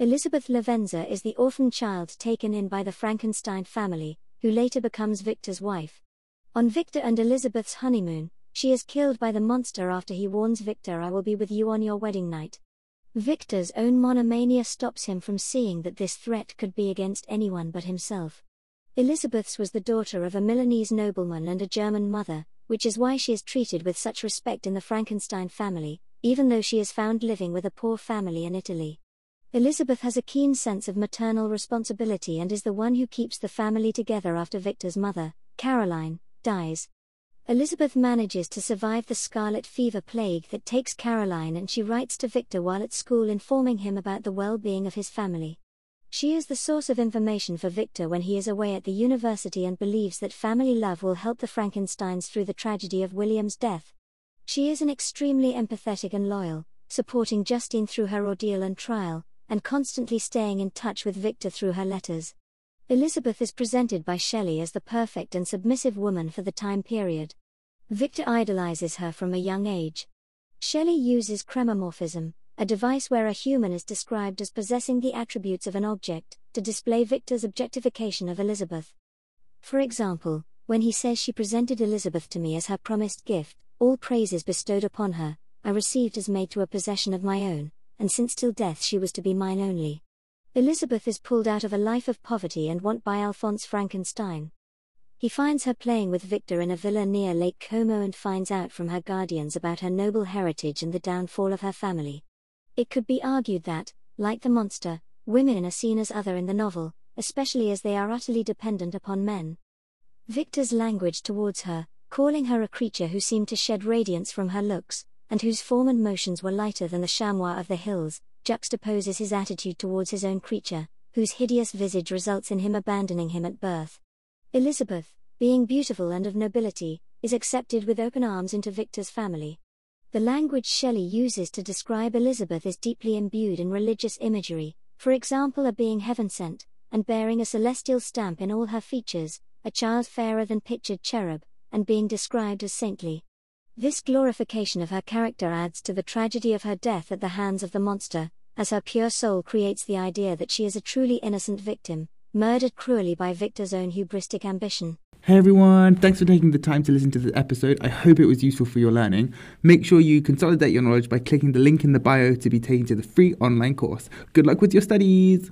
Elizabeth Lavenza is the orphan child taken in by the Frankenstein family, who later becomes Victor's wife. On Victor and Elizabeth's honeymoon, she is killed by the monster after he warns Victor I will be with you on your wedding night. Victor's own monomania stops him from seeing that this threat could be against anyone but himself. Elizabeth's was the daughter of a Milanese nobleman and a German mother, which is why she is treated with such respect in the Frankenstein family, even though she is found living with a poor family in Italy. Elizabeth has a keen sense of maternal responsibility and is the one who keeps the family together after Victor's mother, Caroline, dies. Elizabeth manages to survive the scarlet fever plague that takes Caroline and she writes to Victor while at school informing him about the well being of his family. She is the source of information for Victor when he is away at the university and believes that family love will help the Frankensteins through the tragedy of William's death. She is an extremely empathetic and loyal, supporting Justine through her ordeal and trial, and constantly staying in touch with Victor through her letters. Elizabeth is presented by Shelley as the perfect and submissive woman for the time period. Victor idolizes her from a young age. Shelley uses chromomorphism, a device where a human is described as possessing the attributes of an object, to display Victor's objectification of Elizabeth. For example, when he says she presented Elizabeth to me as her promised gift, all praises bestowed upon her, I received as made to a possession of my own, and since till death she was to be mine only. Elizabeth is pulled out of a life of poverty and want by Alphonse Frankenstein. He finds her playing with Victor in a villa near Lake Como and finds out from her guardians about her noble heritage and the downfall of her family. It could be argued that, like the monster, women are seen as other in the novel, especially as they are utterly dependent upon men. Victor's language towards her, calling her a creature who seemed to shed radiance from her looks, and whose form and motions were lighter than the chamois of the hills, juxtaposes his attitude towards his own creature, whose hideous visage results in him abandoning him at birth. Elizabeth, being beautiful and of nobility, is accepted with open arms into Victor's family. The language Shelley uses to describe Elizabeth is deeply imbued in religious imagery, for example, a being heaven sent, and bearing a celestial stamp in all her features, a child fairer than pictured cherub, and being described as saintly. This glorification of her character adds to the tragedy of her death at the hands of the monster, as her pure soul creates the idea that she is a truly innocent victim, murdered cruelly by Victor's own hubristic ambition. Hey everyone, thanks for taking the time to listen to this episode. I hope it was useful for your learning. Make sure you consolidate your knowledge by clicking the link in the bio to be taken to the free online course. Good luck with your studies!